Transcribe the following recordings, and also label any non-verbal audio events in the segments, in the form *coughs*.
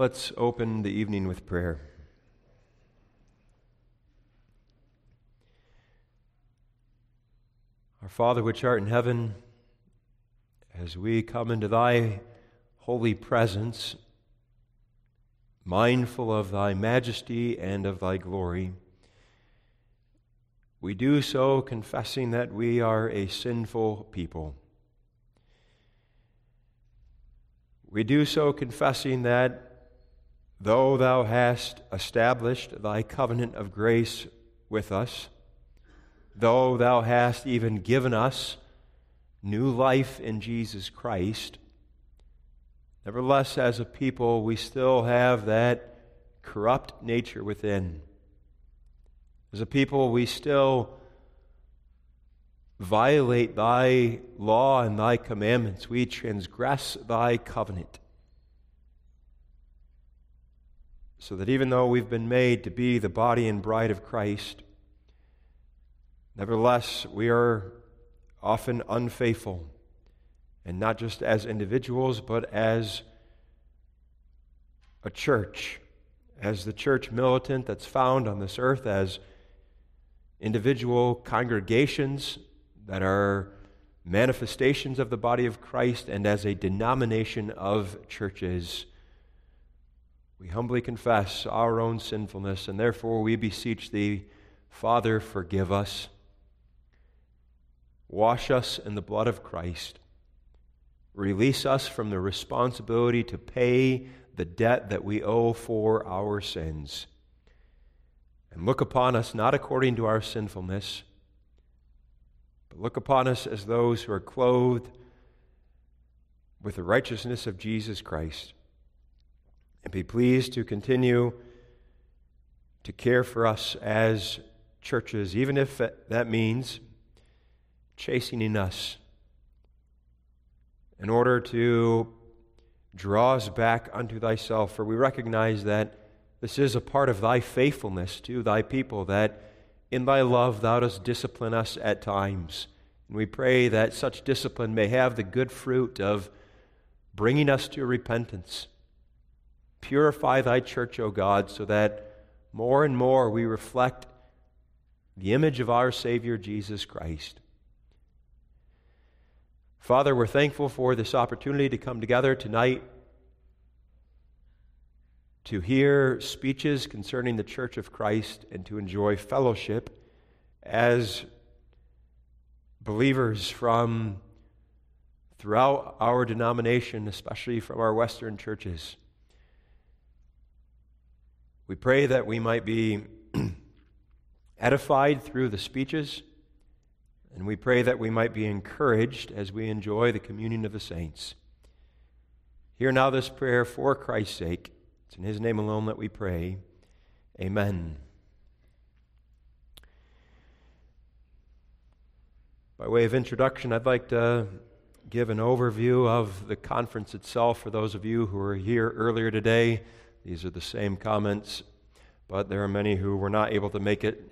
Let's open the evening with prayer. Our Father, which art in heaven, as we come into thy holy presence, mindful of thy majesty and of thy glory, we do so confessing that we are a sinful people. We do so confessing that though thou hast established thy covenant of grace with us, though thou hast even given us new life in Jesus Christ, nevertheless, as a people, we still have that corrupt nature within. As a people, we still violate thy law and thy commandments. We transgress thy covenant. So that even though we've been made to be the body and bride of Christ, nevertheless, we are often unfaithful. And not just as individuals, but as a church, as the church militant that's found on this earth, as individual congregations that are manifestations of the body of Christ, and as a denomination of churches. We humbly confess our own sinfulness, and therefore we beseech Thee, Father, forgive us. Wash us in the blood of Christ. Release us from the responsibility to pay the debt that we owe for our sins. And look upon us not according to our sinfulness, but look upon us as those who are clothed with the righteousness of Jesus Christ and be pleased to continue to care for us as churches, even if that means chastening us in order to draw us back unto thyself. For we recognize that this is a part of thy faithfulness to thy people, that in thy love thou dost discipline us at times. And we pray that such discipline may have the good fruit of bringing us to repentance Purify thy church, O God, so that more and more we reflect the image of our Savior Jesus Christ. Father, we're thankful for this opportunity to come together tonight to hear speeches concerning the Church of Christ and to enjoy fellowship as believers from throughout our denomination, especially from our Western churches. We pray that we might be *clears throat* edified through the speeches, and we pray that we might be encouraged as we enjoy the communion of the saints. Hear now this prayer for Christ's sake. It's in His name alone that we pray. Amen. By way of introduction, I'd like to give an overview of the conference itself for those of you who were here earlier today. These are the same comments, but there are many who were not able to make it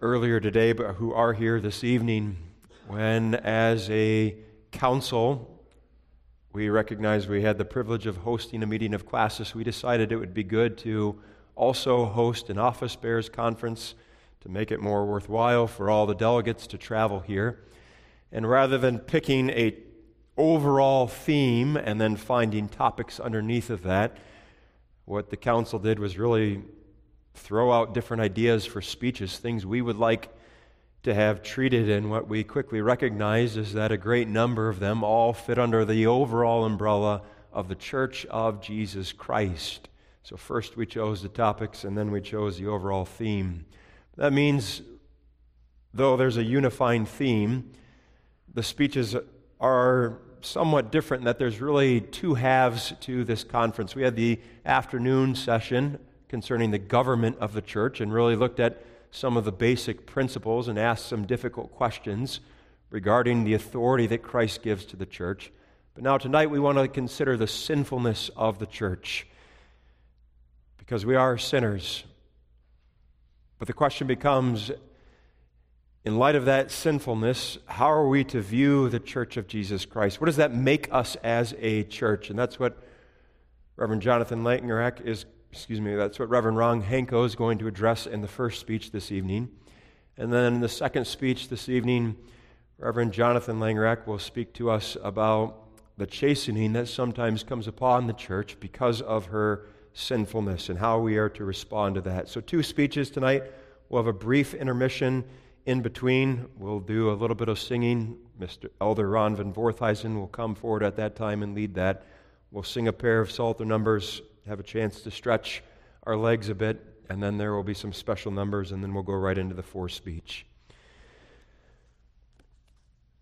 earlier today, but who are here this evening. When, as a council, we recognized we had the privilege of hosting a meeting of classis. we decided it would be good to also host an office bearers conference to make it more worthwhile for all the delegates to travel here. And rather than picking a overall theme and then finding topics underneath of that, what the council did was really throw out different ideas for speeches, things we would like to have treated. And what we quickly recognized is that a great number of them all fit under the overall umbrella of the Church of Jesus Christ. So, first we chose the topics, and then we chose the overall theme. That means, though there's a unifying theme, the speeches are somewhat different in that there's really two halves to this conference. We had the afternoon session concerning the government of the church and really looked at some of the basic principles and asked some difficult questions regarding the authority that Christ gives to the church. But now, tonight, we want to consider the sinfulness of the church because we are sinners. But the question becomes in light of that sinfulness, how are we to view the church of Jesus Christ? What does that make us as a church? And that's what Reverend Jonathan Langerak is, excuse me, that's what Reverend Ron Hanko is going to address in the first speech this evening. And then in the second speech this evening, Reverend Jonathan Langerak will speak to us about the chastening that sometimes comes upon the church because of her sinfulness and how we are to respond to that. So, two speeches tonight. We'll have a brief intermission in between. We'll do a little bit of singing. Mr. Elder Ron Van Voorthuizen will come forward at that time and lead that. We'll sing a pair of Psalter numbers, have a chance to stretch our legs a bit, and then there will be some special numbers, and then we'll go right into the fourth speech.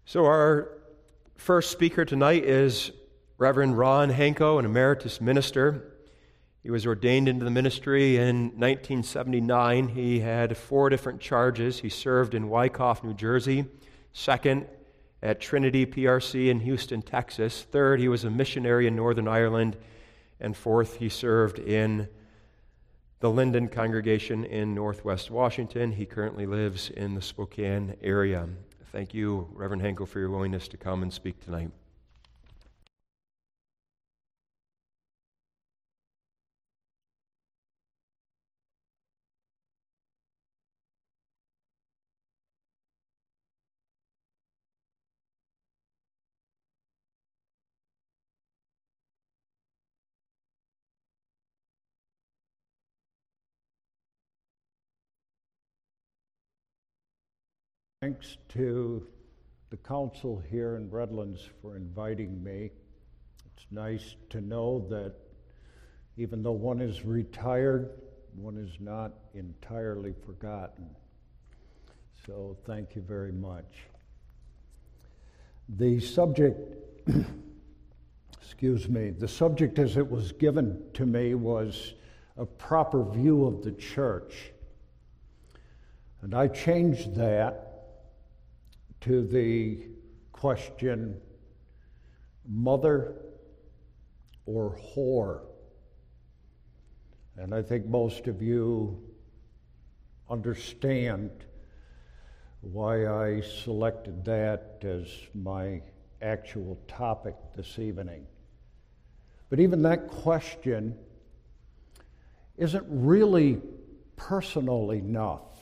So, our first speaker tonight is Reverend Ron Hanko, an emeritus minister. He was ordained into the ministry in 1979. He had four different charges. He served in Wyckoff, New Jersey. Second, at Trinity PRC in Houston, Texas. Third, he was a missionary in Northern Ireland. And fourth, he served in the Lynden congregation in Northwest Washington. He currently lives in the Spokane area. Thank you, Reverend Hanko, for your willingness to come and speak tonight. Thanks to the council here in Redlands for inviting me. It's nice to know that even though one is retired, one is not entirely forgotten. So thank you very much. The subject, *coughs* excuse me, the subject as it was given to me was a proper view of the church. And I changed that to the question mother or whore. And I think most of you understand why I selected that as my actual topic this evening. But even that question isn't really personal enough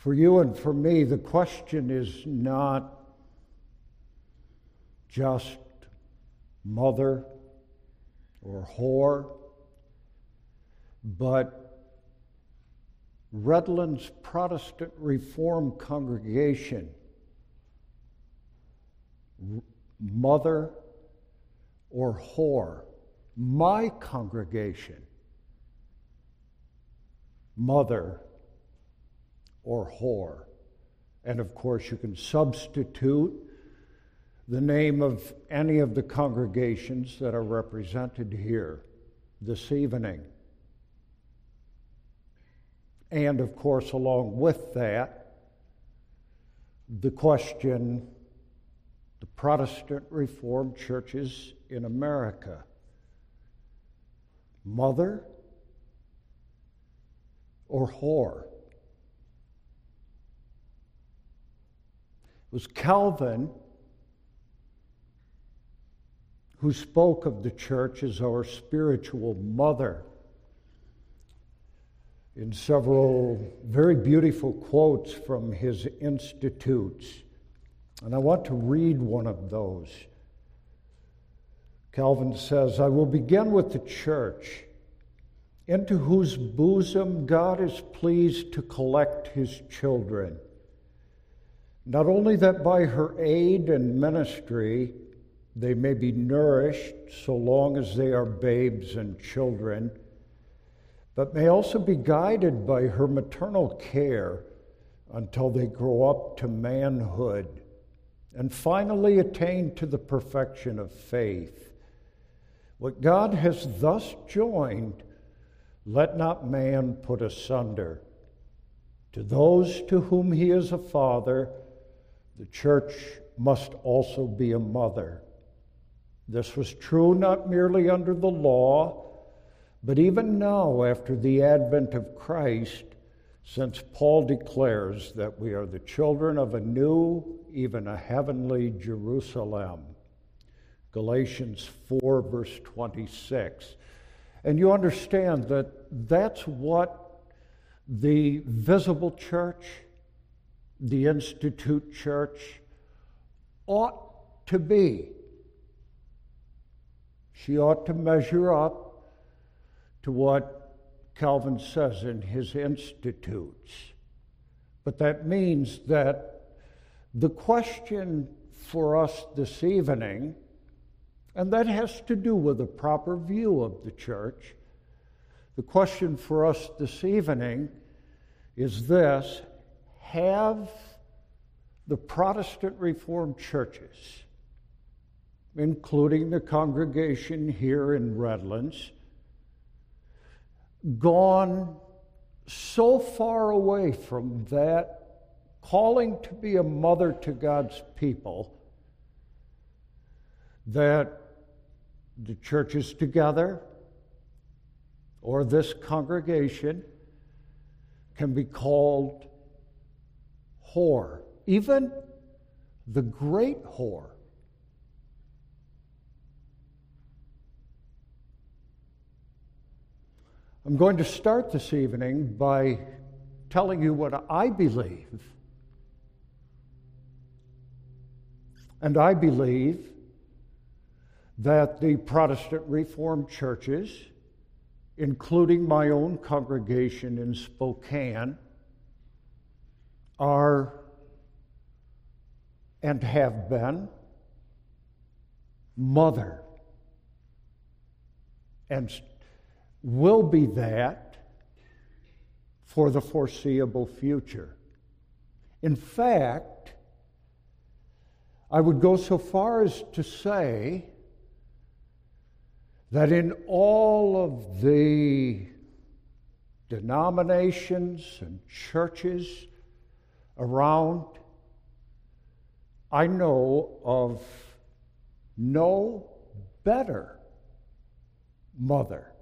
For you and for me, the question is not just mother or whore, but Redlands Protestant Reformed congregation, mother or whore, my congregation, mother or whore. And of course, you can substitute the name of any of the congregations that are represented here this evening. And of course, along with that, the question the Protestant Reformed churches in America mother or whore? Was Calvin who spoke of the church as our spiritual mother. In several very beautiful quotes from his institutes. And I want to read one of those. Calvin says, I will begin with the church, into whose bosom God is pleased to collect his children not only that by her aid and ministry they may be nourished so long as they are babes and children, but may also be guided by her maternal care until they grow up to manhood and finally attain to the perfection of faith. What God has thus joined, let not man put asunder. To those to whom he is a father, the church must also be a mother. This was true not merely under the law, but even now, after the advent of Christ, since Paul declares that we are the children of a new, even a heavenly Jerusalem. Galatians 4, verse 26. And you understand that that's what the visible church, the Institute Church, ought to be. She ought to measure up to what Calvin says in his Institutes. But that means that the question for us this evening and that has to do with a proper view of the church. The question for us this evening is this Have the Protestant Reformed churches, including the congregation here in Redlands, gone so far away from that calling to be a mother to God's people that the churches together or this congregation can be called whore, even the great whore. I'm going to start this evening by telling you what I believe. And I believe that the Protestant Reformed churches, including my own congregation in Spokane, are and have been mother and will be that for the foreseeable future. In fact, I would go so far as to say that in all of the denominations and churches around, I know of no better mother.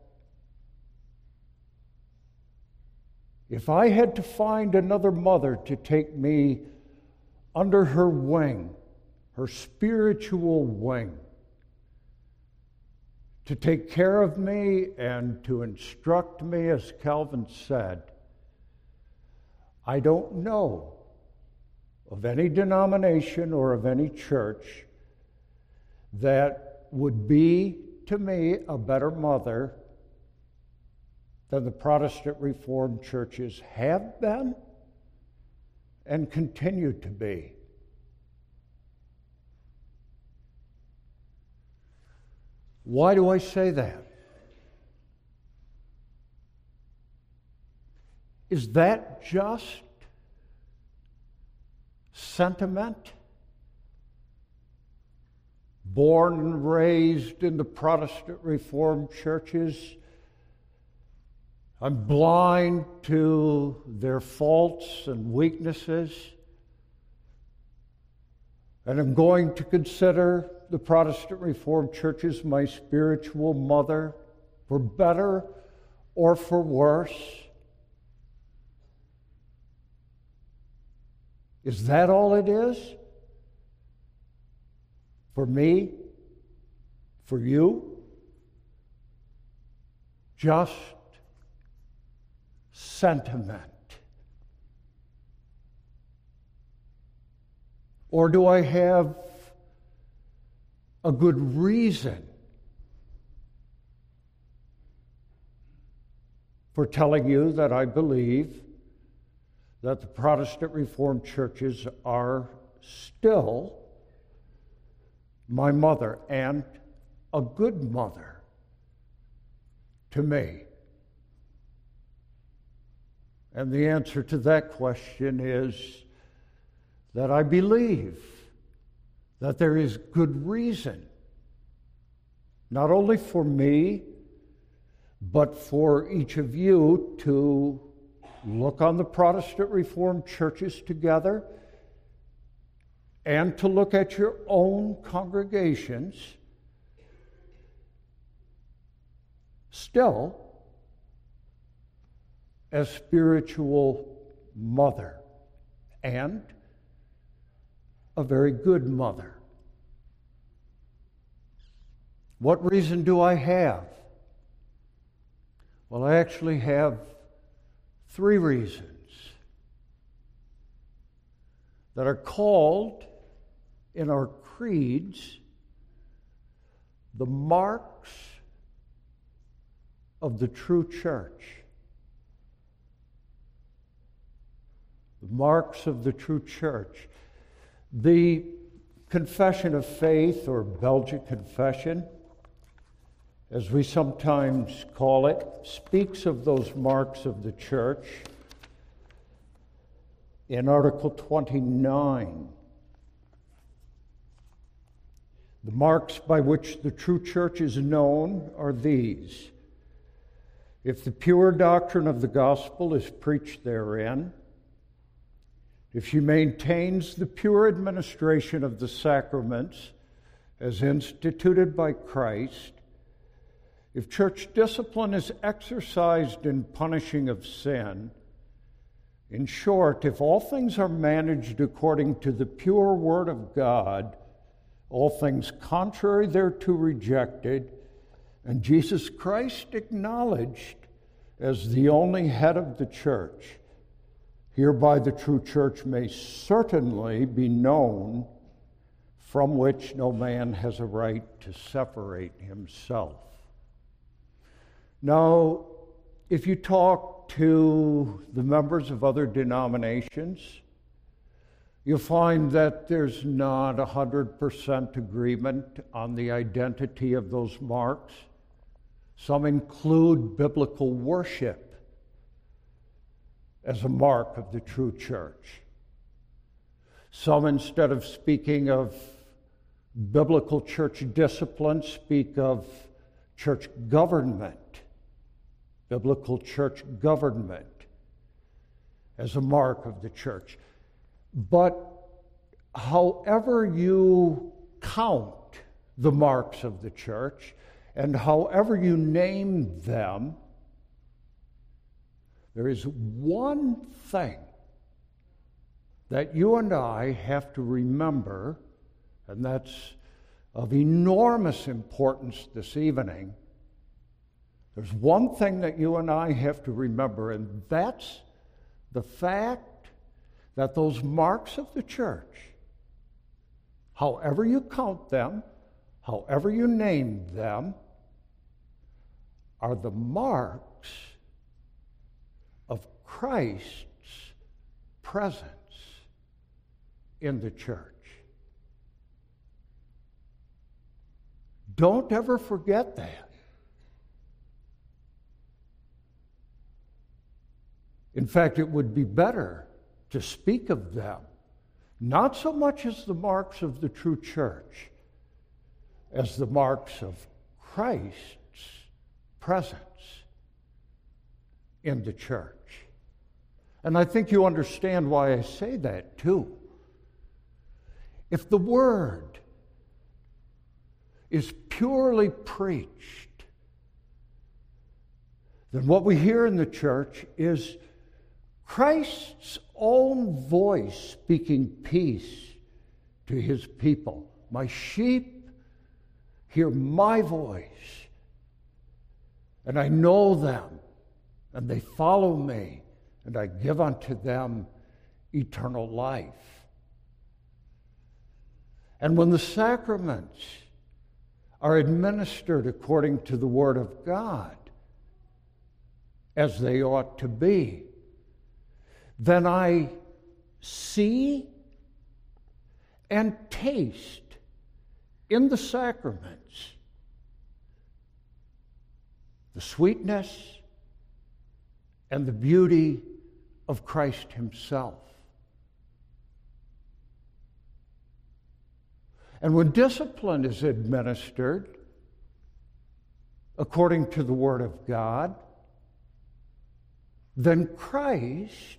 If I had to find another mother to take me under her wing, her spiritual wing, to take care of me and to instruct me, as Calvin said. I don't know of any denomination or of any church that would be to me a better mother than the Protestant Reformed churches have been and continue to be. Why do I say that? Is that just sentiment? Born and raised in the Protestant Reformed churches, I'm blind to their faults and weaknesses, and I'm going to consider the Protestant Reformed churches my spiritual mother, for better or for worse? Is that all it is? For me? For you? Just sentiment. Or do I have a good reason for telling you that I believe that the Protestant Reformed churches are still my mother and a good mother to me. And the answer to that question is that I believe that there is good reason, not only for me, but for each of you to look on the Protestant Reformed churches together and to look at your own congregations. Still, as spiritual mother and a very good mother. What reason do I have? Well, I actually have three reasons that are called in our creeds the marks of the true church. The marks of the true church. The Confession of Faith, or Belgian Confession, as we sometimes call it, speaks of those marks of the church in Article 29. The marks by which the true church is known are these. If the pure doctrine of the gospel is preached therein, if she maintains the pure administration of the sacraments as instituted by Christ, if church discipline is exercised in punishing of sin, in short, if all things are managed according to the pure Word of God, all things contrary thereto rejected, and Jesus Christ acknowledged as the only head of the church, hereby the true church may certainly be known, from which no man has a right to separate himself. Now, if you talk to the members of other denominations, you'll find that there's not a 100% agreement on the identity of those marks. Some include biblical worship as a mark of the true church. Some, instead of speaking of biblical church discipline, speak of church government biblical church government as a mark of the church. But however you count the marks of the church and however you name them, there is one thing that you and I have to remember, and that's of enormous importance this evening there's one thing that you and I have to remember, and that's the fact that those marks of the church, however you count them, however you name them, are the marks of Christ's presence in the church. Don't ever forget that. In fact, it would be better to speak of them not so much as the marks of the true church, as the marks of Christ's presence in the church. And I think you understand why I say that too. If the word is purely preached, then what we hear in the church is Christ's own voice speaking peace to his people. My sheep hear my voice, and I know them, and they follow me, and I give unto them eternal life. And when the sacraments are administered according to the Word of God, as they ought to be, then I see and taste in the sacraments the sweetness and the beauty of Christ Himself. And when discipline is administered according to the Word of God, then Christ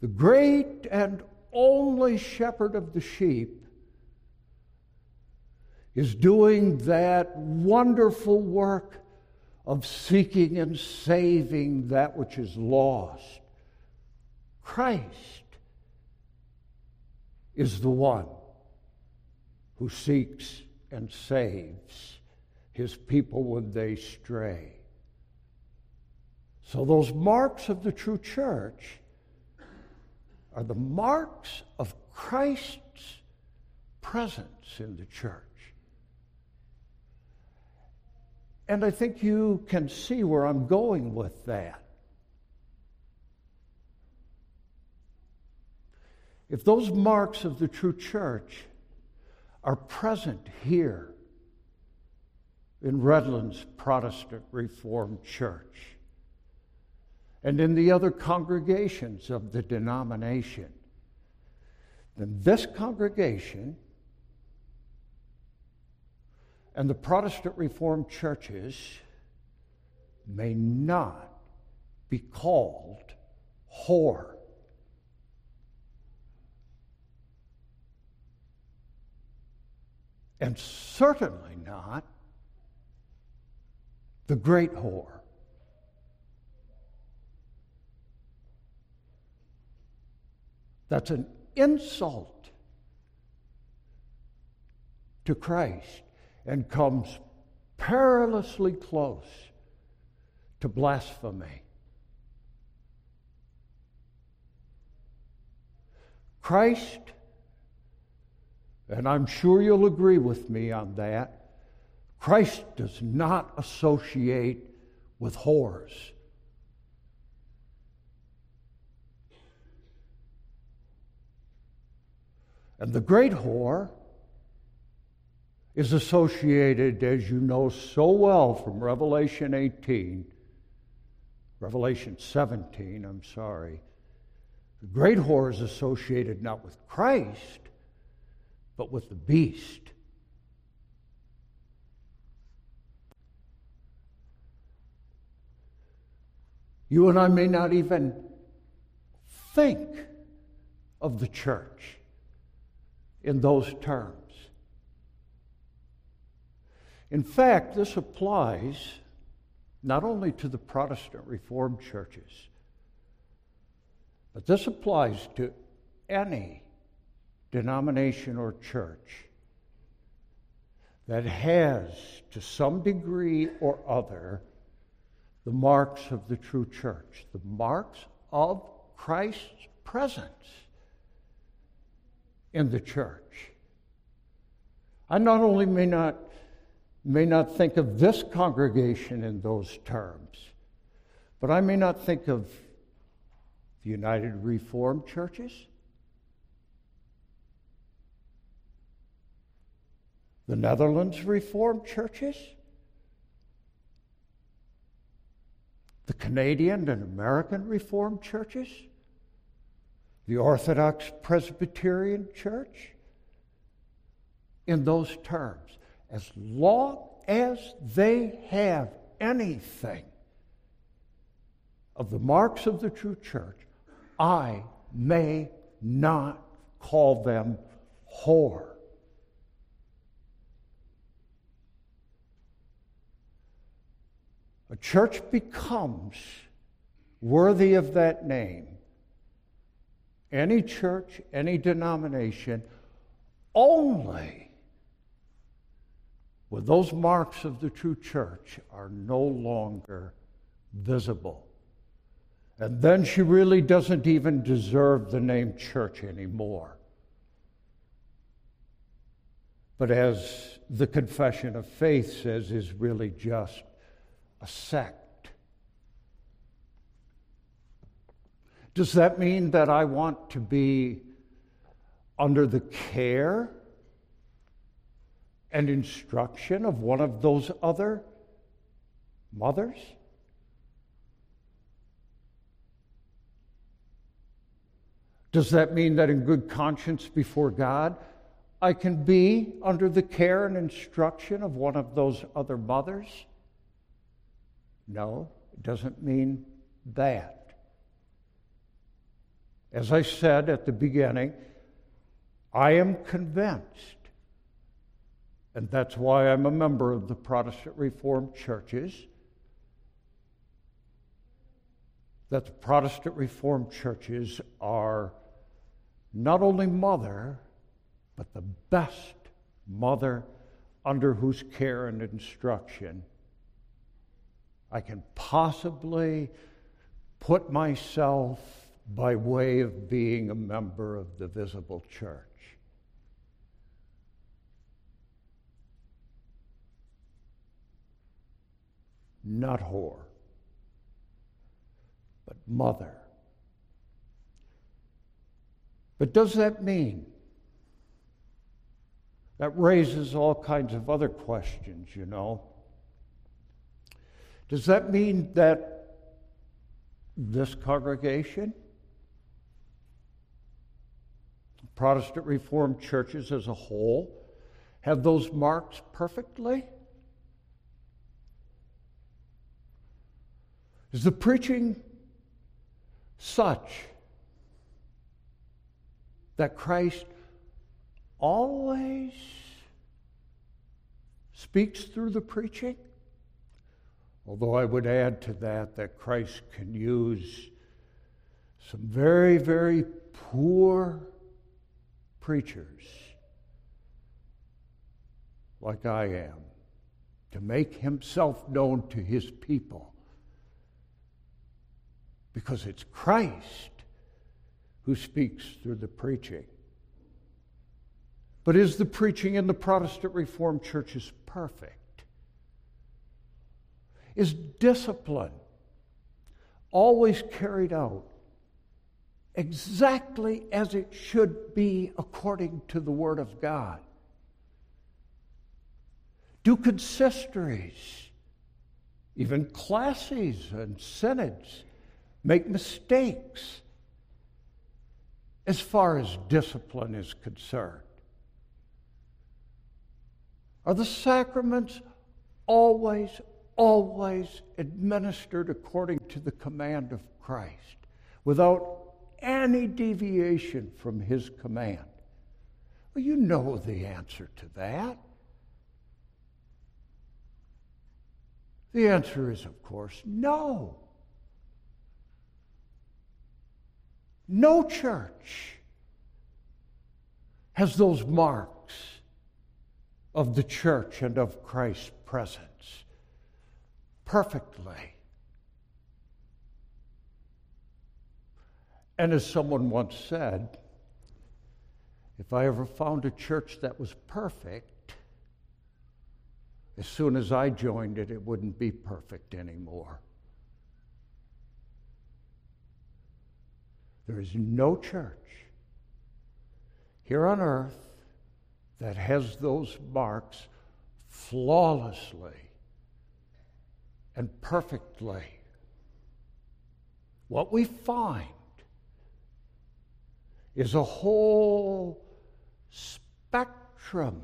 the great and only shepherd of the sheep, is doing that wonderful work of seeking and saving that which is lost. Christ is the one who seeks and saves his people when they stray. So, those marks of the true church are the marks of Christ's presence in the church. And I think you can see where I'm going with that. If those marks of the true church are present here in Redlands Protestant Reformed Church and in the other congregations of the denomination, then this congregation and the Protestant Reformed churches may not be called whore. And certainly not the great whore. That's an insult to Christ and comes perilously close to blasphemy. Christ, and I'm sure you'll agree with me on that, Christ does not associate with whores. And the great whore is associated, as you know so well from Revelation 18, Revelation 17, I'm sorry. The great whore is associated not with Christ, but with the beast. You and I may not even think of the church in those terms. In fact, this applies not only to the Protestant Reformed churches, but this applies to any denomination or church that has, to some degree or other, the marks of the true church, the marks of Christ's presence in the church. I not only may not may not think of this congregation in those terms, but I may not think of the United Reformed churches, the Netherlands Reformed churches, the Canadian and American Reformed churches, the Orthodox Presbyterian Church, in those terms as long as they have anything of the marks of the true church, I may not call them whore. A church becomes worthy of that name. Any church, any denomination, only when those marks of the true church are no longer visible. And then she really doesn't even deserve the name church anymore. But as the confession of faith says, is really just a sect. Does that mean that I want to be under the care and instruction of one of those other mothers? Does that mean that in good conscience before God, I can be under the care and instruction of one of those other mothers? No, it doesn't mean that. As I said at the beginning, I am convinced and that's why I'm a member of the Protestant Reformed churches. That the Protestant Reformed churches are not only mother, but the best mother under whose care and instruction I can possibly put myself by way of being a member of the visible church. Not whore, but mother. But does that mean? That raises all kinds of other questions, you know. Does that mean that this congregation, Protestant Reformed churches as a whole, have those marks perfectly? Is the preaching such that Christ always speaks through the preaching? Although I would add to that that Christ can use some very, very poor preachers like I am to make himself known to his people. Because it's Christ who speaks through the preaching. But is the preaching in the Protestant Reformed churches perfect? is discipline, always carried out exactly as it should be according to the Word of God. Do consistories, even classes and synods, make mistakes as far as discipline is concerned? Are the sacraments always always administered according to the command of Christ without any deviation from his command? Well, you know the answer to that. The answer is, of course, no. No church has those marks of the church and of Christ's presence perfectly. And as someone once said, if I ever found a church that was perfect, as soon as I joined it, it wouldn't be perfect anymore. There is no church here on earth that has those marks flawlessly and perfectly. What we find is a whole spectrum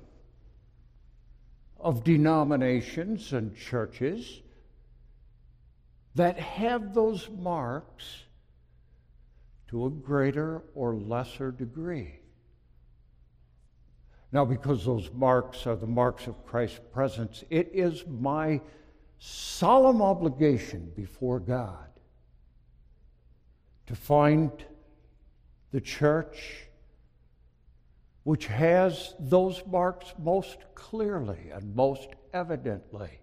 of denominations and churches that have those marks to a greater or lesser degree. Now, because those marks are the marks of Christ's presence, it is my solemn obligation before God to find the church which has those marks most clearly and most evidently.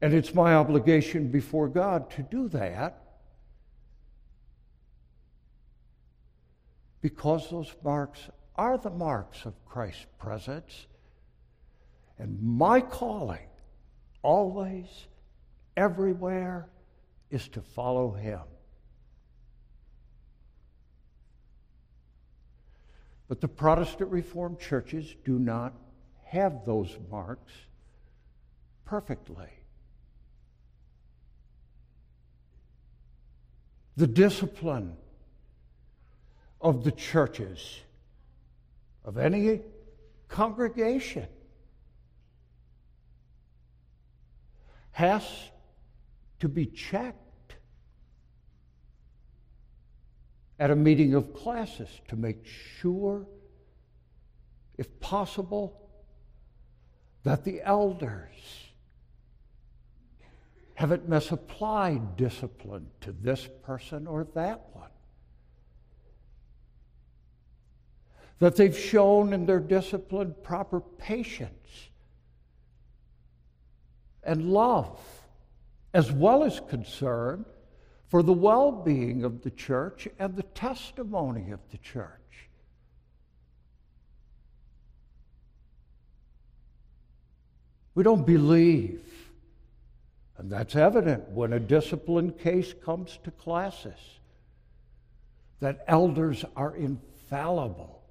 And it's my obligation before God to do that because those marks are the marks of Christ's presence and my calling, always, everywhere, is to follow him. But the Protestant Reformed churches do not have those marks perfectly. The discipline of the churches, of any congregation, has to be checked at a meeting of classis to make sure, if possible, that the elders haven't misapplied discipline to this person or that one. that they've shown in their discipline proper patience and love, as well as concern for the well being of the church and the testimony of the church. We don't believe, and that's evident when a discipline case comes to classis that elders are infallible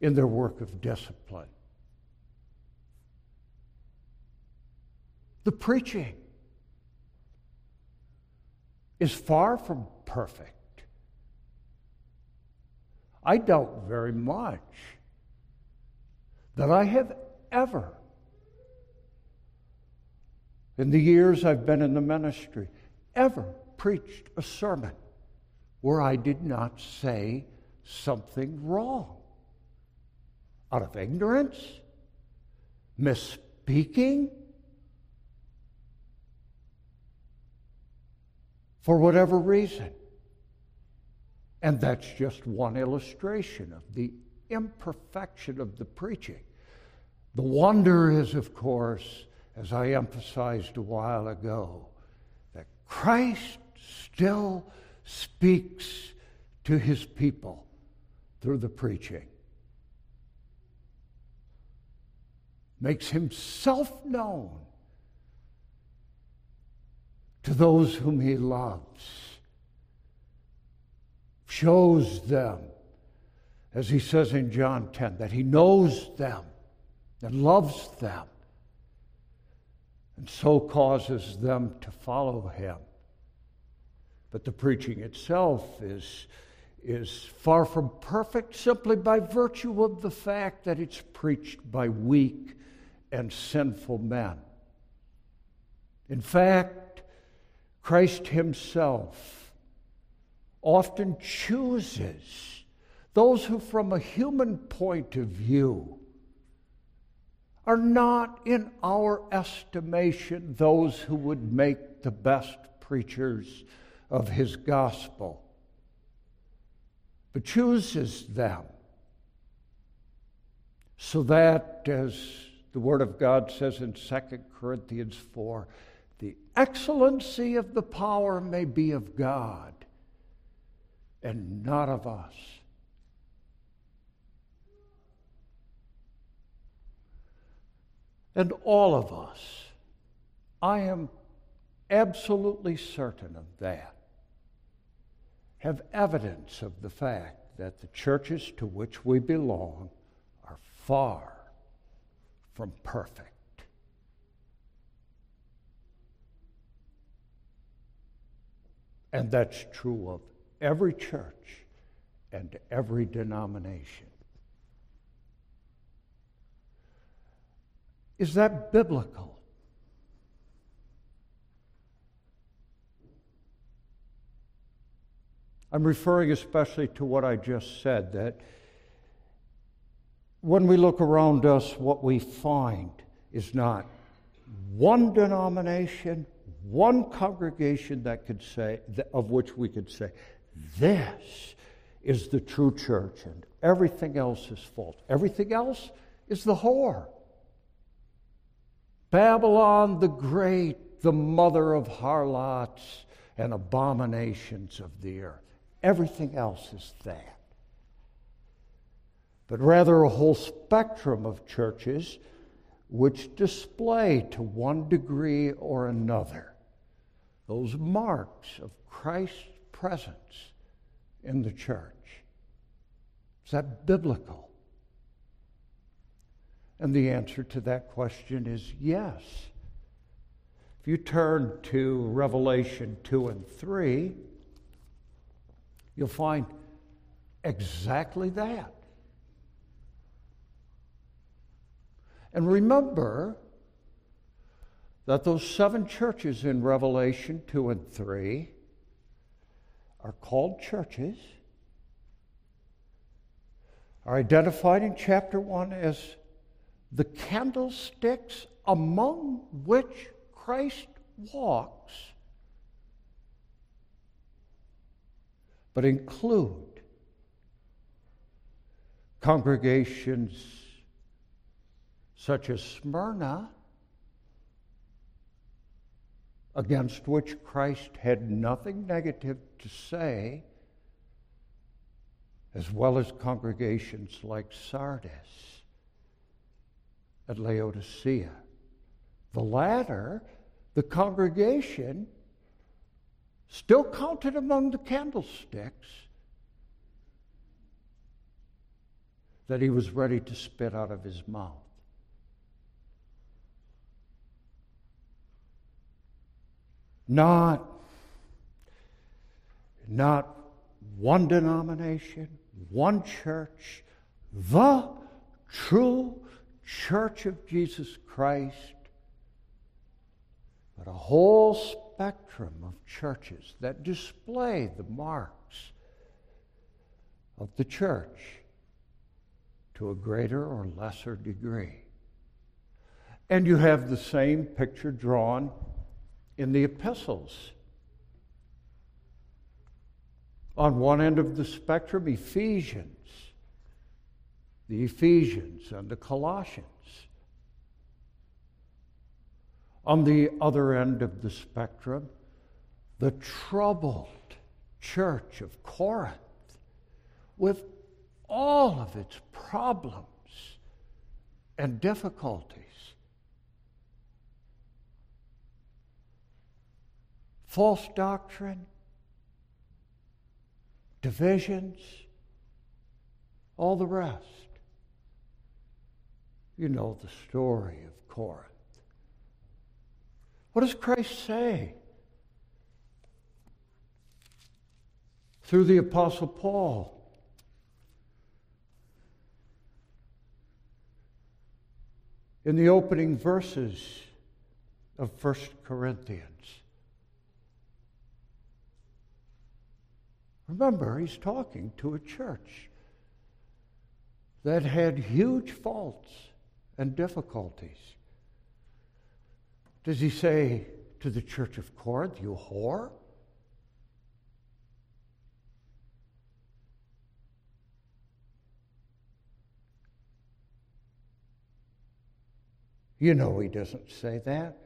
in their work of discipline. The preaching is far from perfect. I doubt very much that I have ever, in the years I've been in the ministry, ever preached a sermon where I did not say something wrong. Out of ignorance, misspeaking, for whatever reason. And that's just one illustration of the imperfection of the preaching. The wonder is, of course, as I emphasized a while ago, that Christ still speaks to his people through the preaching. Makes himself known to those whom he loves. Shows them, as he says in John 10, that he knows them and loves them, and so causes them to follow him. But the preaching itself is, is far from perfect simply by virtue of the fact that it's preached by weak and sinful men. In fact, Christ Himself often chooses those who, from a human point of view, are not, in our estimation, those who would make the best preachers of his gospel, but chooses them. So that, as the Word of God says in 2 Corinthians 4, the excellency of the power may be of God and not of us. And all of us, I am absolutely certain of that, have evidence of the fact that the churches to which we belong are far from perfect. And that's true of every church and every denomination. Is that biblical? I'm referring especially to what I just said that when we look around us, what we find is not one denomination, one congregation that could say, of which we could say, this is the true church, and everything else is false. Everything else is the whore. Babylon the Great, the mother of harlots and abominations of the earth. Everything else is that. But rather a whole spectrum of churches which display to one degree or another those marks of Christ's presence in the church. Is that biblical? And the answer to that question is yes. If you turn to Revelation 2 and 3, you'll find exactly that. And remember that those seven churches in Revelation 2 and 3 are called churches, are identified in chapter 1 as the candlesticks among which Christ walks, but include congregations such as Smyrna, against which Christ had nothing negative to say, as well as congregations like Sardis at Laodicea. The latter, the congregation, still counted among the candlesticks that he was ready to spit out of his mouth. Not, not one denomination, one church, the true church of Jesus Christ, but a whole spectrum of churches that display the marks of the church to a greater or lesser degree. And you have the same picture drawn in the epistles. On one end of the spectrum, Ephesians, the Ephesians and the Colossians. On the other end of the spectrum, the troubled church of Corinth with all of its problems and difficulties. False doctrine, divisions, all the rest. You know the story of Corinth. What does Christ say? Through the Apostle Paul. In the opening verses of 1 Corinthians. Remember, he's talking to a church that had huge faults and difficulties. Does he say to the church of Corinth, you whore? You know he doesn't say that.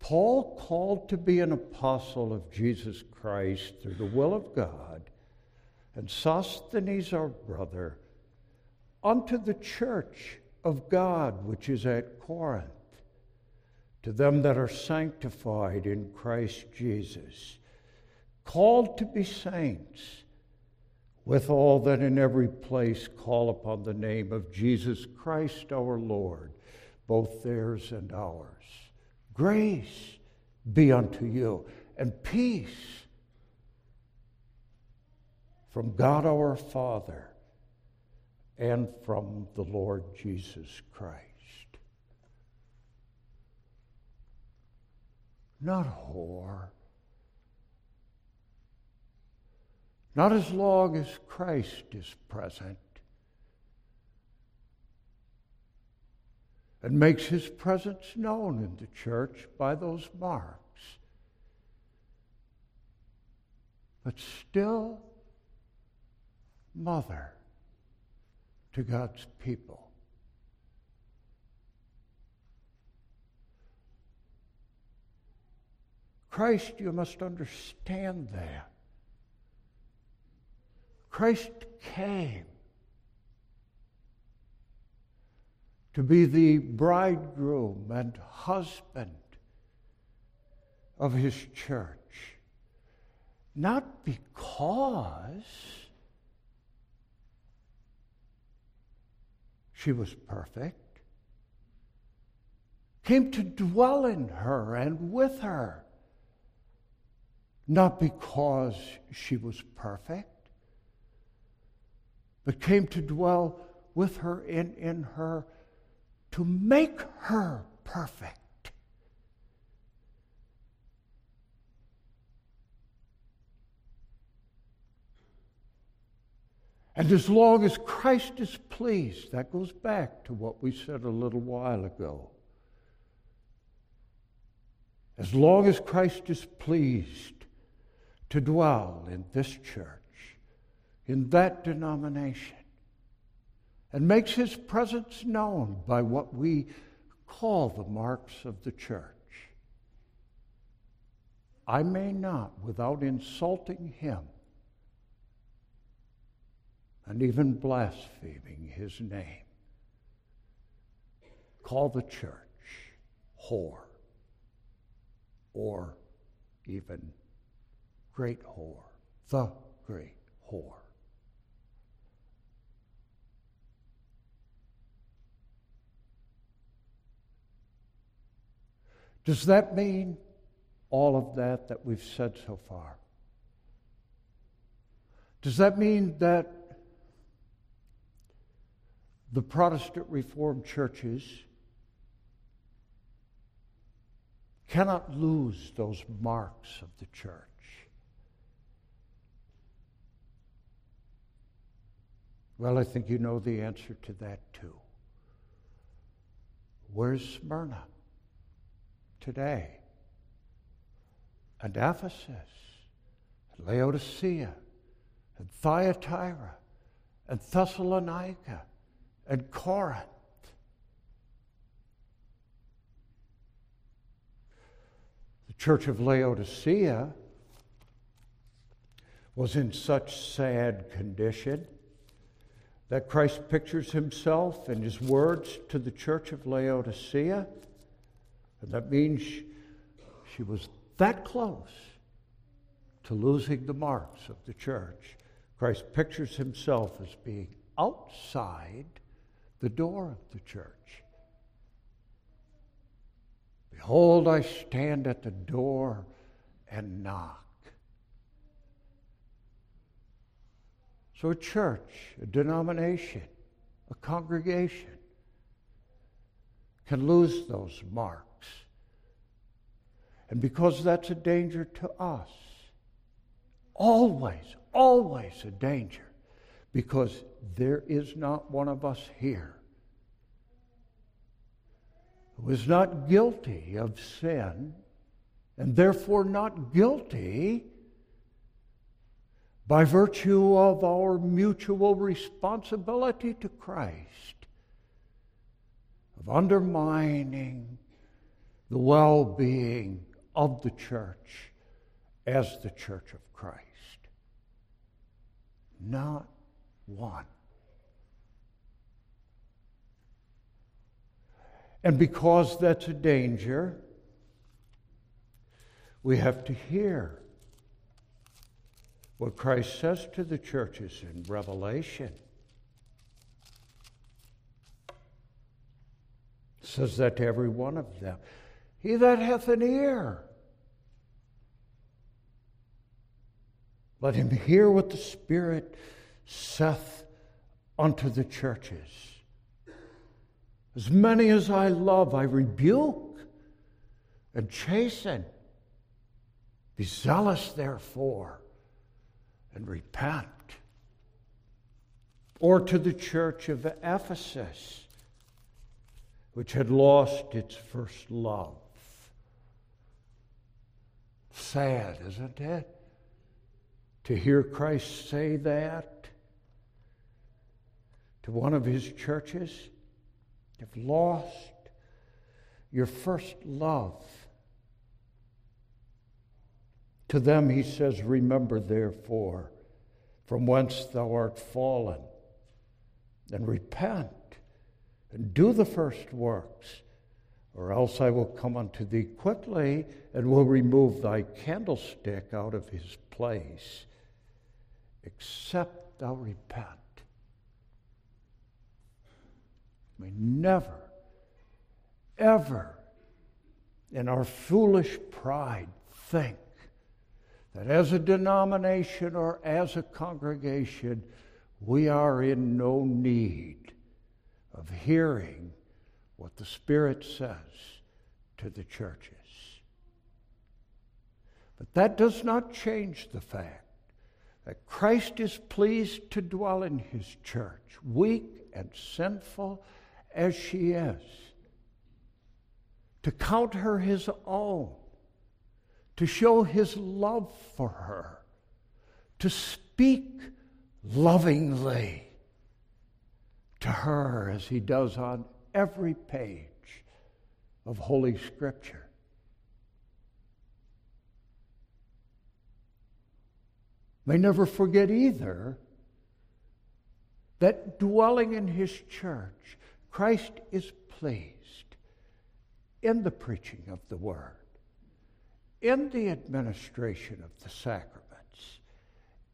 Paul, called to be an apostle of Jesus Christ through the will of God, and Sosthenes, our brother, unto the church of God which is at Corinth, to them that are sanctified in Christ Jesus, called to be saints, with all that in every place call upon the name of Jesus Christ our Lord, both theirs and ours. Grace be unto you, and peace from God our Father and from the Lord Jesus Christ. Not whore. Not as long as Christ is present and makes his presence known in the church by those marks. But still, mother to God's people. Christ, you must understand that. Christ came to be the bridegroom and husband of his church, not because she was perfect, came to dwell in her and with her, not because she was perfect, but came to dwell with her in, in her to make her perfect. And as long as Christ is pleased, that goes back to what we said a little while ago. As long as Christ is pleased to dwell in this church, in that denomination, and makes his presence known by what we call the marks of the church. I may not, without insulting him and even blaspheming his name, call the church whore or even great whore, the great whore. Does that mean all of that that we've said so far? Does that mean that the Protestant Reformed churches cannot lose those marks of the church? Well, I think you know the answer to that too. Where's Smyrna? today. And Ephesus, and Laodicea, and Thyatira, and Thessalonica, and Corinth. The church of Laodicea was in such sad condition that Christ pictures himself in his words to the church of Laodicea and that means she, she was that close to losing the marks of the church. Christ pictures himself as being outside the door of the church. Behold, I stand at the door and knock. So, a church, a denomination, a congregation can lose those marks. And because that's a danger to us, always, always a danger, because there is not one of us here who is not guilty of sin and therefore not guilty by virtue of our mutual responsibility to Christ of undermining the well being of the church as the church of Christ. Not one. And because that's a danger, we have to hear what Christ says to the churches in Revelation. says that to every one of them. He that hath an ear, let him hear what the Spirit saith unto the churches. As many as I love, I rebuke and chasten. Be zealous, therefore, and repent. Or to the church of Ephesus, which had lost its first love. Sad, isn't it? To hear Christ say that to one of his churches. You've lost your first love. To them he says, Remember therefore from whence thou art fallen, and repent, and do the first works or else I will come unto thee quickly and will remove thy candlestick out of his place, except thou repent. We never, ever, in our foolish pride, think that as a denomination or as a congregation, we are in no need of hearing what the Spirit says to the churches. But that does not change the fact that Christ is pleased to dwell in his church, weak and sinful as she is, to count her his own, to show his love for her, to speak lovingly to her as he does on every page of Holy Scripture. May never forget either that dwelling in his church, Christ is pleased in the preaching of the word, in the administration of the sacraments,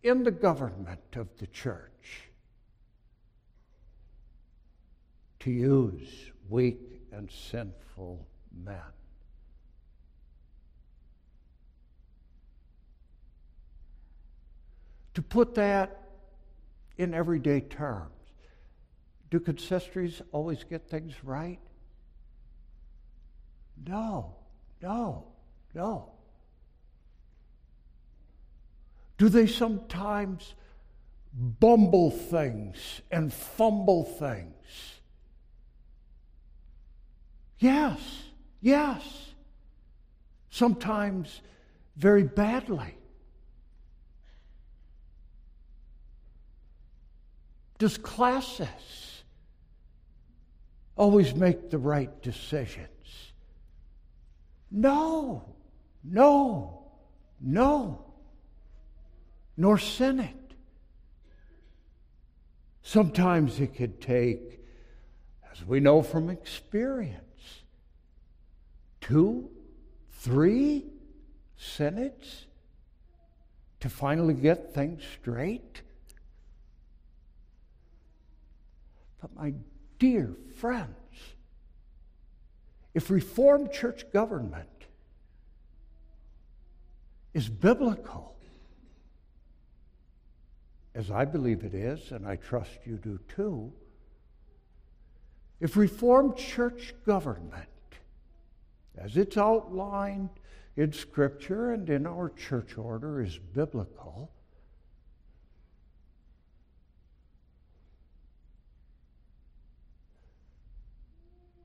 in the government of the church, to use weak and sinful men. To put that in everyday terms, do consistories always get things right? No, no, no. Do they sometimes bumble things and fumble things? Yes, yes. Sometimes very badly. Does classis always make the right decisions? No, no, no. Nor Synod. Sometimes it could take, as we know from experience, two, three synods to finally get things straight. But, my dear friends, if Reformed church government is biblical, as I believe it is, and I trust you do too, if Reformed church government, as it's outlined in Scripture and in our church order, is biblical,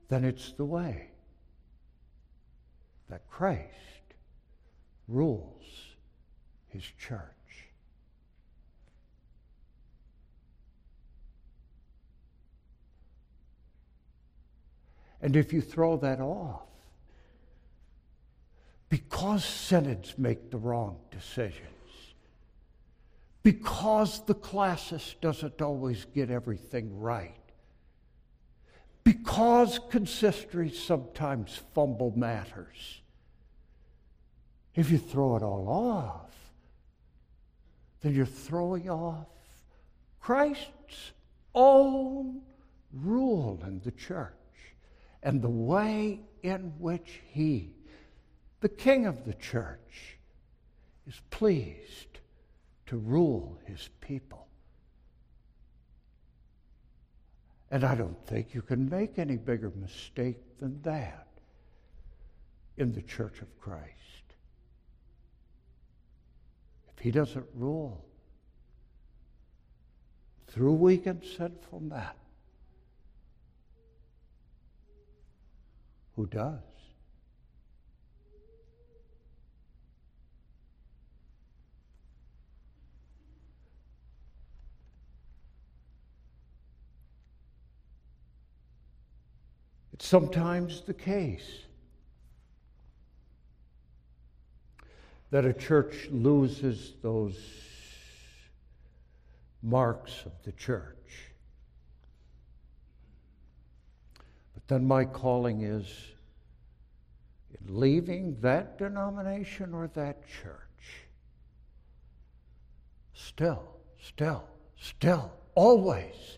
then it's the way that Christ rules his church. And if you throw that off, because synods make the wrong decisions, because the classis doesn't always get everything right, because consistories sometimes fumble matters. If you throw it all off, then you're throwing off Christ's own rule in the church and the way in which he, the king of the church, is pleased to rule his people. And I don't think you can make any bigger mistake than that in the church of Christ. If he doesn't rule through weak and sinful men, who does? It's sometimes the case that a church loses those marks of the church. But then my calling is in leaving that denomination or that church, still, still, still, always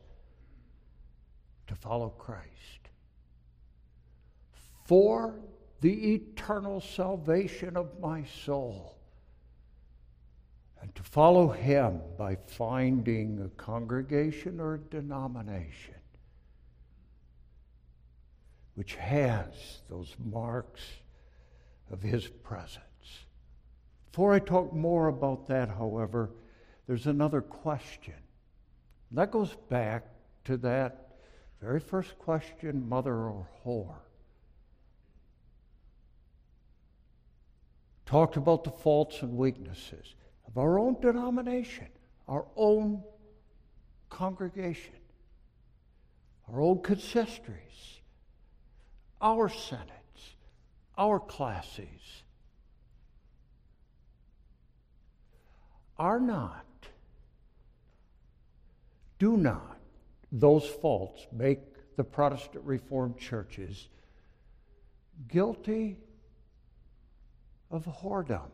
to follow Christ for the eternal salvation of my soul. And to follow him by finding a congregation or a denomination which has those marks of his presence. Before I talk more about that, however, there's another question. That goes back to that very first question mother or whore. Talked about the faults and weaknesses of our own denomination, our own congregation. our own consistories, our synods, our classes are not, do not, those faults make the Protestant Reformed churches guilty of whoredom.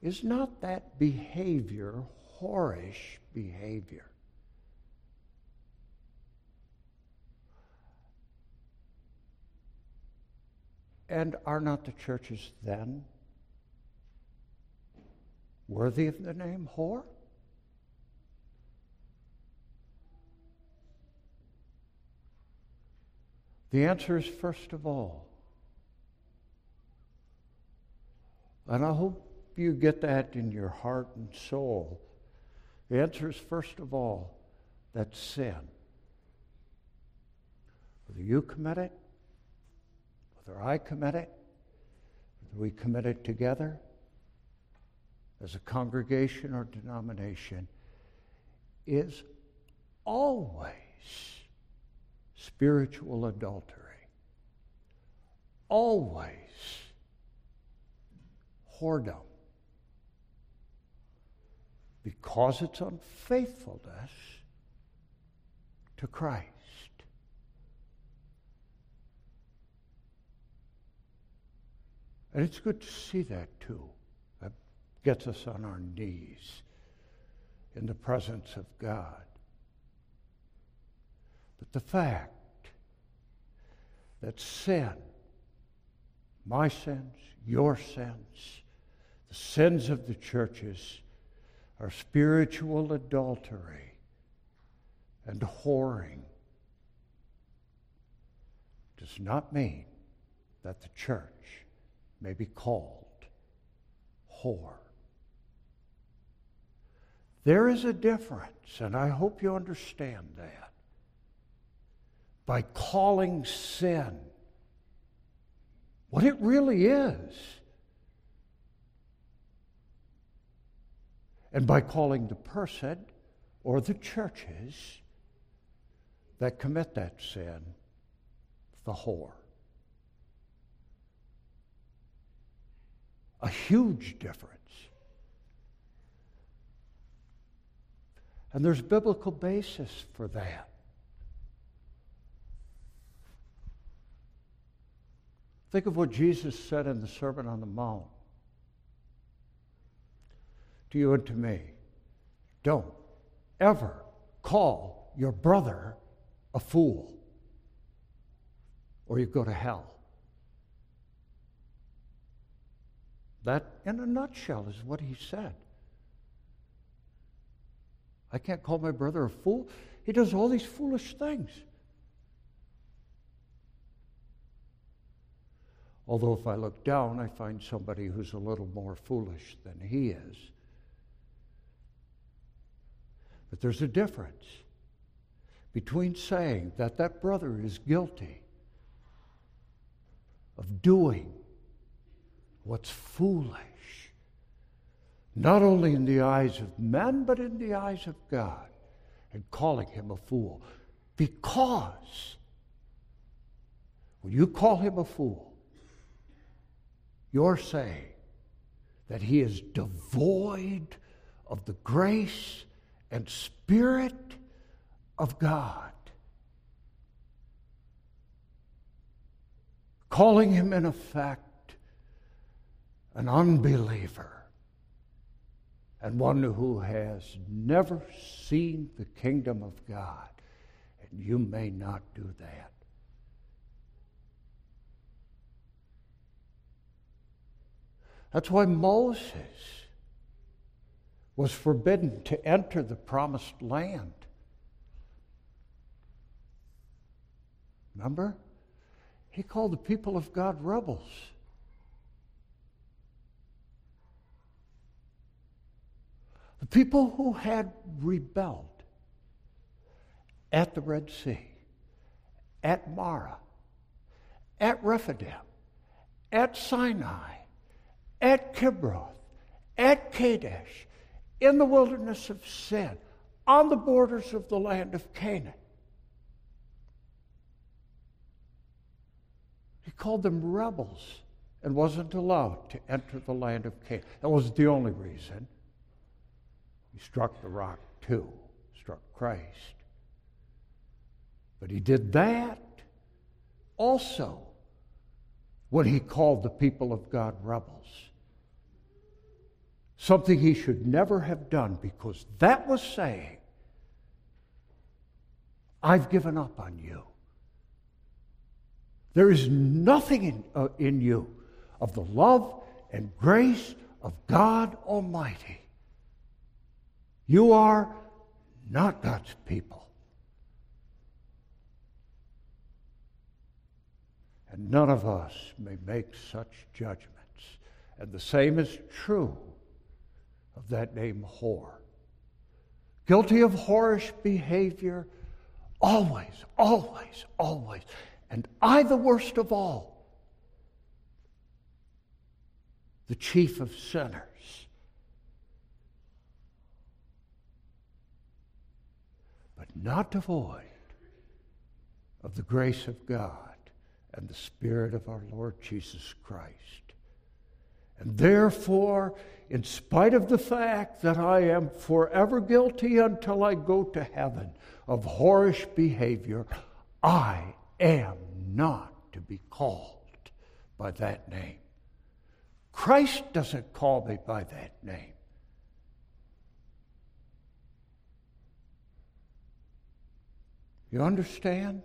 Is not that behavior whorish behavior? And are not the churches then worthy of the name whore? The answer is first of all, and I hope you get that in your heart and soul. The answer is first of all, that sin. Whether you commit it, whether I commit it, whether we commit it together as a congregation or denomination, is always spiritual adultery. Always whoredom. Because it's unfaithfulness to Christ. And it's good to see that too. That gets us on our knees in the presence of God. But the fact that sin, my sins, your sins, the sins of the churches, are spiritual adultery and whoring, does not mean that the church may be called whore. There is a difference, and I hope you understand that. By calling sin what it really is, and by calling the person or the churches that commit that sin the whore. A huge difference. And there's biblical basis for that. Think of what Jesus said in the Sermon on the Mount to you and to me. Don't ever call your brother a fool, or you go to hell. That, in a nutshell, is what he said. I can't call my brother a fool. He does all these foolish things. Although, if I look down, I find somebody who's a little more foolish than he is. But there's a difference between saying that that brother is guilty of doing what's foolish, not only in the eyes of men, but in the eyes of God, and calling him a fool. Because when you call him a fool, you're saying that he is devoid of the grace and spirit of God. Calling him, in effect, an unbeliever, and one who has never seen the kingdom of God. And you may not do that. That's why Moses was forbidden to enter the promised land. Remember? He called the people of God rebels. The people who had rebelled at the Red Sea, at Marah, at Rephidim, at Sinai, at Kibroth, at Kadesh, in the wilderness of sin, on the borders of the land of Canaan. He called them rebels and wasn't allowed to enter the land of Canaan. That was the only reason. He struck the rock too, struck Christ. But he did that also when he called the people of God rebels. Something he should never have done because that was saying, I've given up on you. There is nothing in, uh, in you of the love and grace of God Almighty. You are not God's people. And none of us may make such judgments. And the same is true of that name, whore. Guilty of whorish behavior, always, always, always. And I, the worst of all, the chief of sinners. But not devoid of the grace of God and the Spirit of our Lord Jesus Christ. And therefore, in spite of the fact that I am forever guilty until I go to heaven of whorish behavior, I am not to be called by that name. Christ doesn't call me by that name. You understand?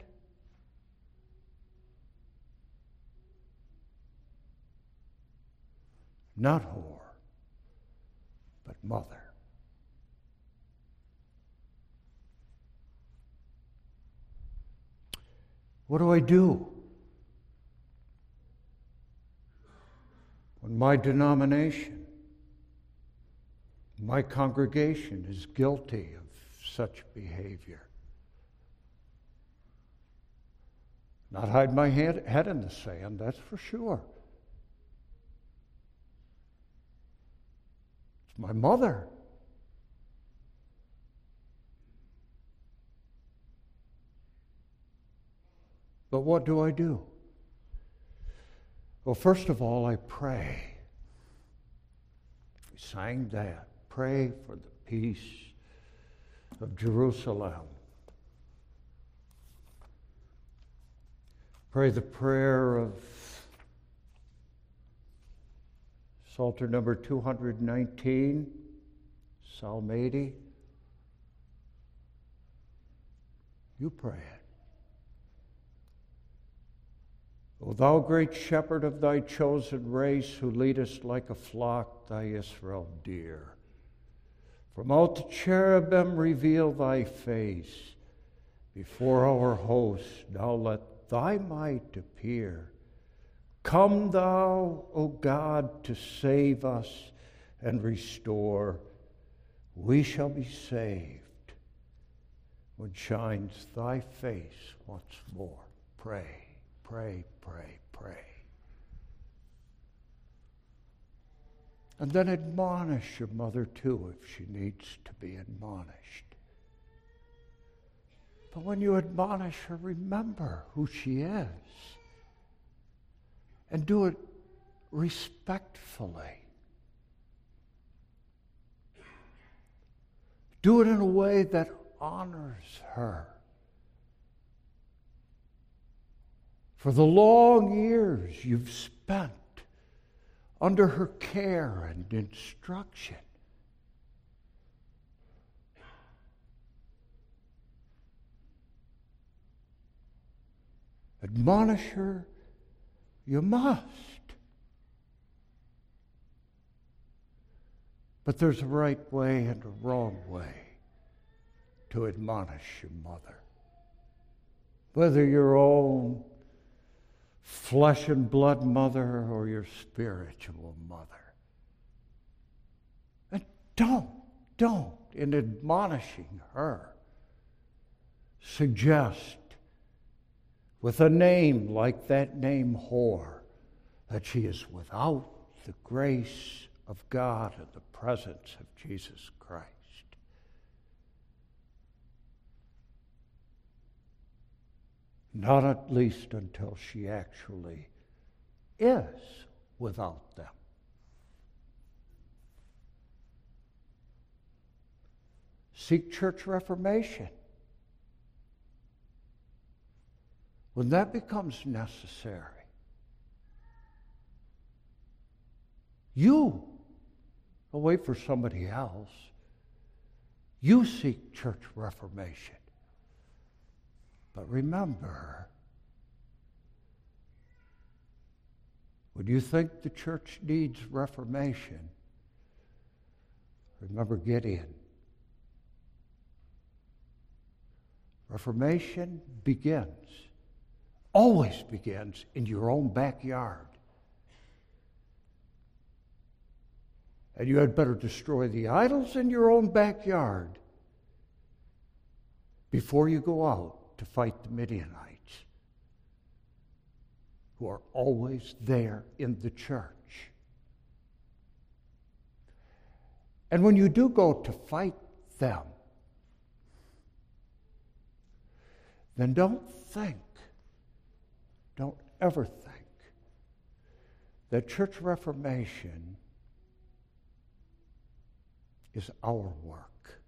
Not whore, but mother. What do I do? When my denomination, my congregation is guilty of such behavior. Not hide my head, head in the sand, that's for sure. It's my mother. But what do I do? Well, first of all, I pray. We sang that. Pray for the peace of Jerusalem. Pray the prayer of Psalter number 219, Psalm 80. You pray it. O thou great shepherd of thy chosen race, who leadest like a flock thy Israel dear. From out the cherubim reveal thy face. Before our host, now let thy might appear. Come thou, O God, to save us and restore. We shall be saved when shines thy face once more. Pray pray, pray, pray. And then admonish your mother too if she needs to be admonished. But when you admonish her, remember who she is. And do it respectfully. Do it in a way that honors her. for the long years you've spent under her care and instruction. Admonish her, you must. But there's a right way and a wrong way to admonish your mother. Whether your own flesh and blood mother or your spiritual mother. And don't, don't, in admonishing her, suggest with a name like that name whore, that she is without the grace of God and the presence of Jesus Christ. Not at least until she actually is without them. Seek church reformation. When that becomes necessary, you don't wait for somebody else. You seek church reformation. But remember, when you think the church needs reformation, remember Gideon. Reformation begins, always begins, in your own backyard. And you had better destroy the idols in your own backyard before you go out to fight the Midianites, who are always there in the church. And when you do go to fight them, then don't think, ever think that church reformation is our work.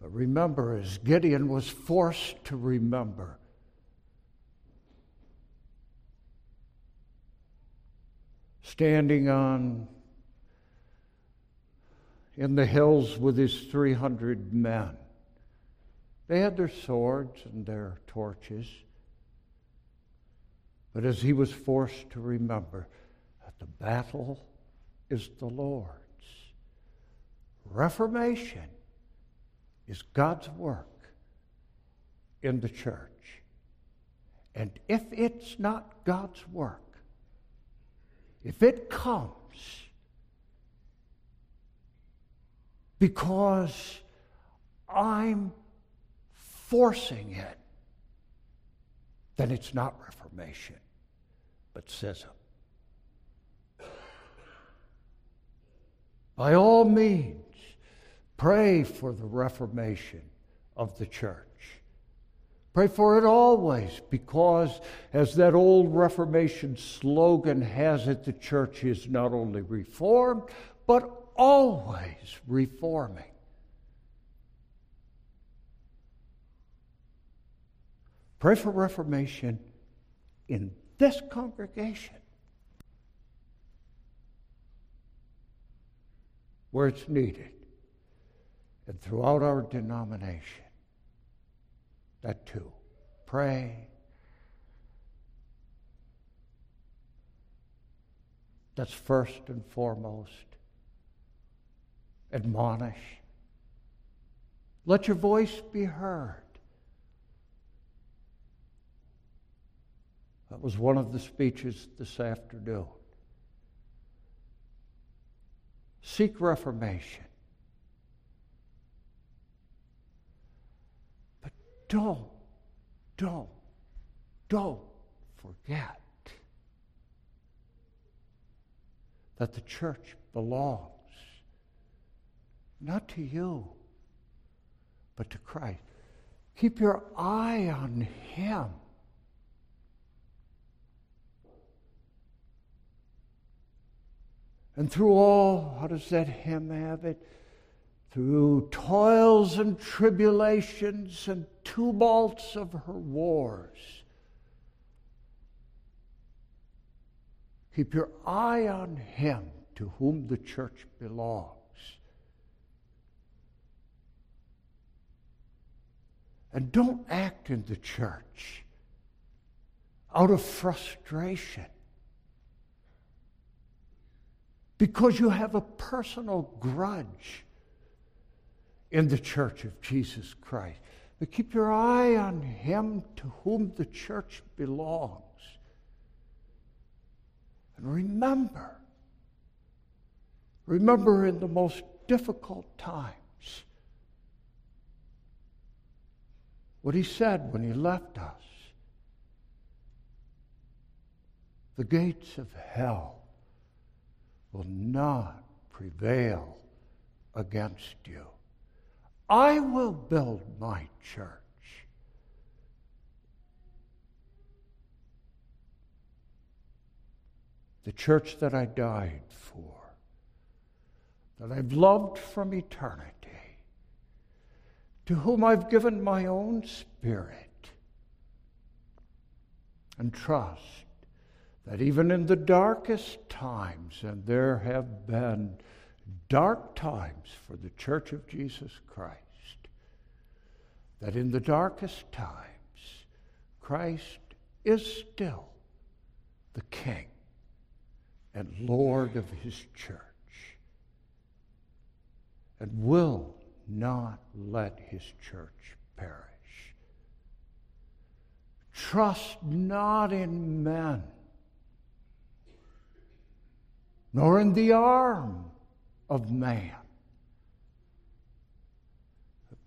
But remember, as Gideon was forced to remember, standing on in the hills with his 300 men. They had their swords and their torches. But as he was forced to remember that the battle is the Lord's, Reformation is God's work in the church. And if it's not God's work, if it comes because I'm forcing it, then it's not Reformation, but schism. By all means, pray for the reformation of the church. Pray for it always, because as that old Reformation slogan has it, the church is not only reformed, but always reforming. Pray for reformation in this congregation where it's needed and throughout our denomination. That too. Pray. That's first and foremost admonish. Let your voice be heard. That was one of the speeches this afternoon. Seek reformation. But don't, don't, don't forget that the church belongs not to you, but to Christ. Keep your eye on Him. And through all, how does that hymn have it? Through toils and tribulations and tumults of her wars. Keep your eye on Him to whom the church belongs. And don't act in the church out of frustration because you have a personal grudge in the church of Jesus Christ. But keep your eye on him to whom the church belongs. And remember, remember in the most difficult times what he said when he left us. The gates of hell will not prevail against you. I will build my church. The church that I died for, that I've loved from eternity, to whom I've given my own spirit, and trust that even in the darkest times, and there have been dark times for the Church of Jesus Christ, that in the darkest times, Christ is still the King and Lord of his church and will not let his church perish. Trust not in men, nor in the arm of man.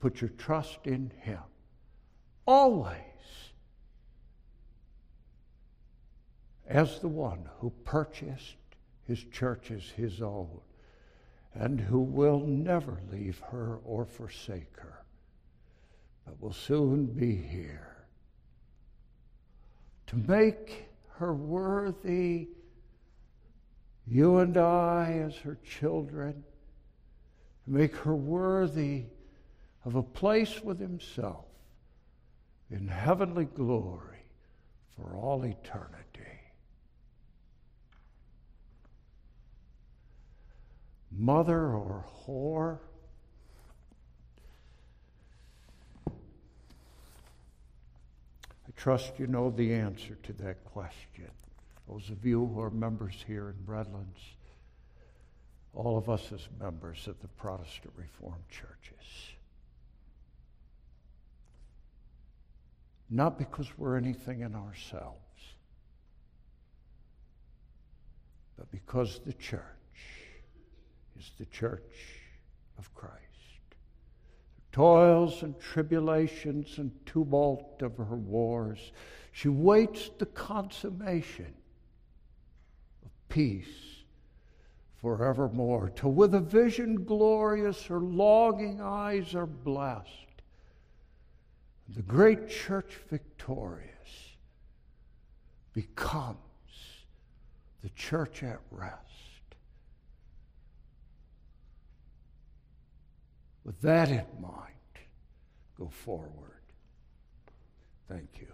Put your trust in Him. Always. As the one who purchased His church as His own and who will never leave her or forsake her, but will soon be here to make her worthy you and I, as her children, make her worthy of a place with Himself in heavenly glory for all eternity. Mother or whore, I trust you know the answer to that question those of you who are members here in Redlands, all of us as members of the Protestant Reformed churches. Not because we're anything in ourselves, but because the church is the church of Christ. The toils and tribulations and tumult of her wars, she waits the consummation peace forevermore. Till with a vision glorious her longing eyes are blessed. The great church victorious becomes the church at rest. With that in mind, go forward. Thank you.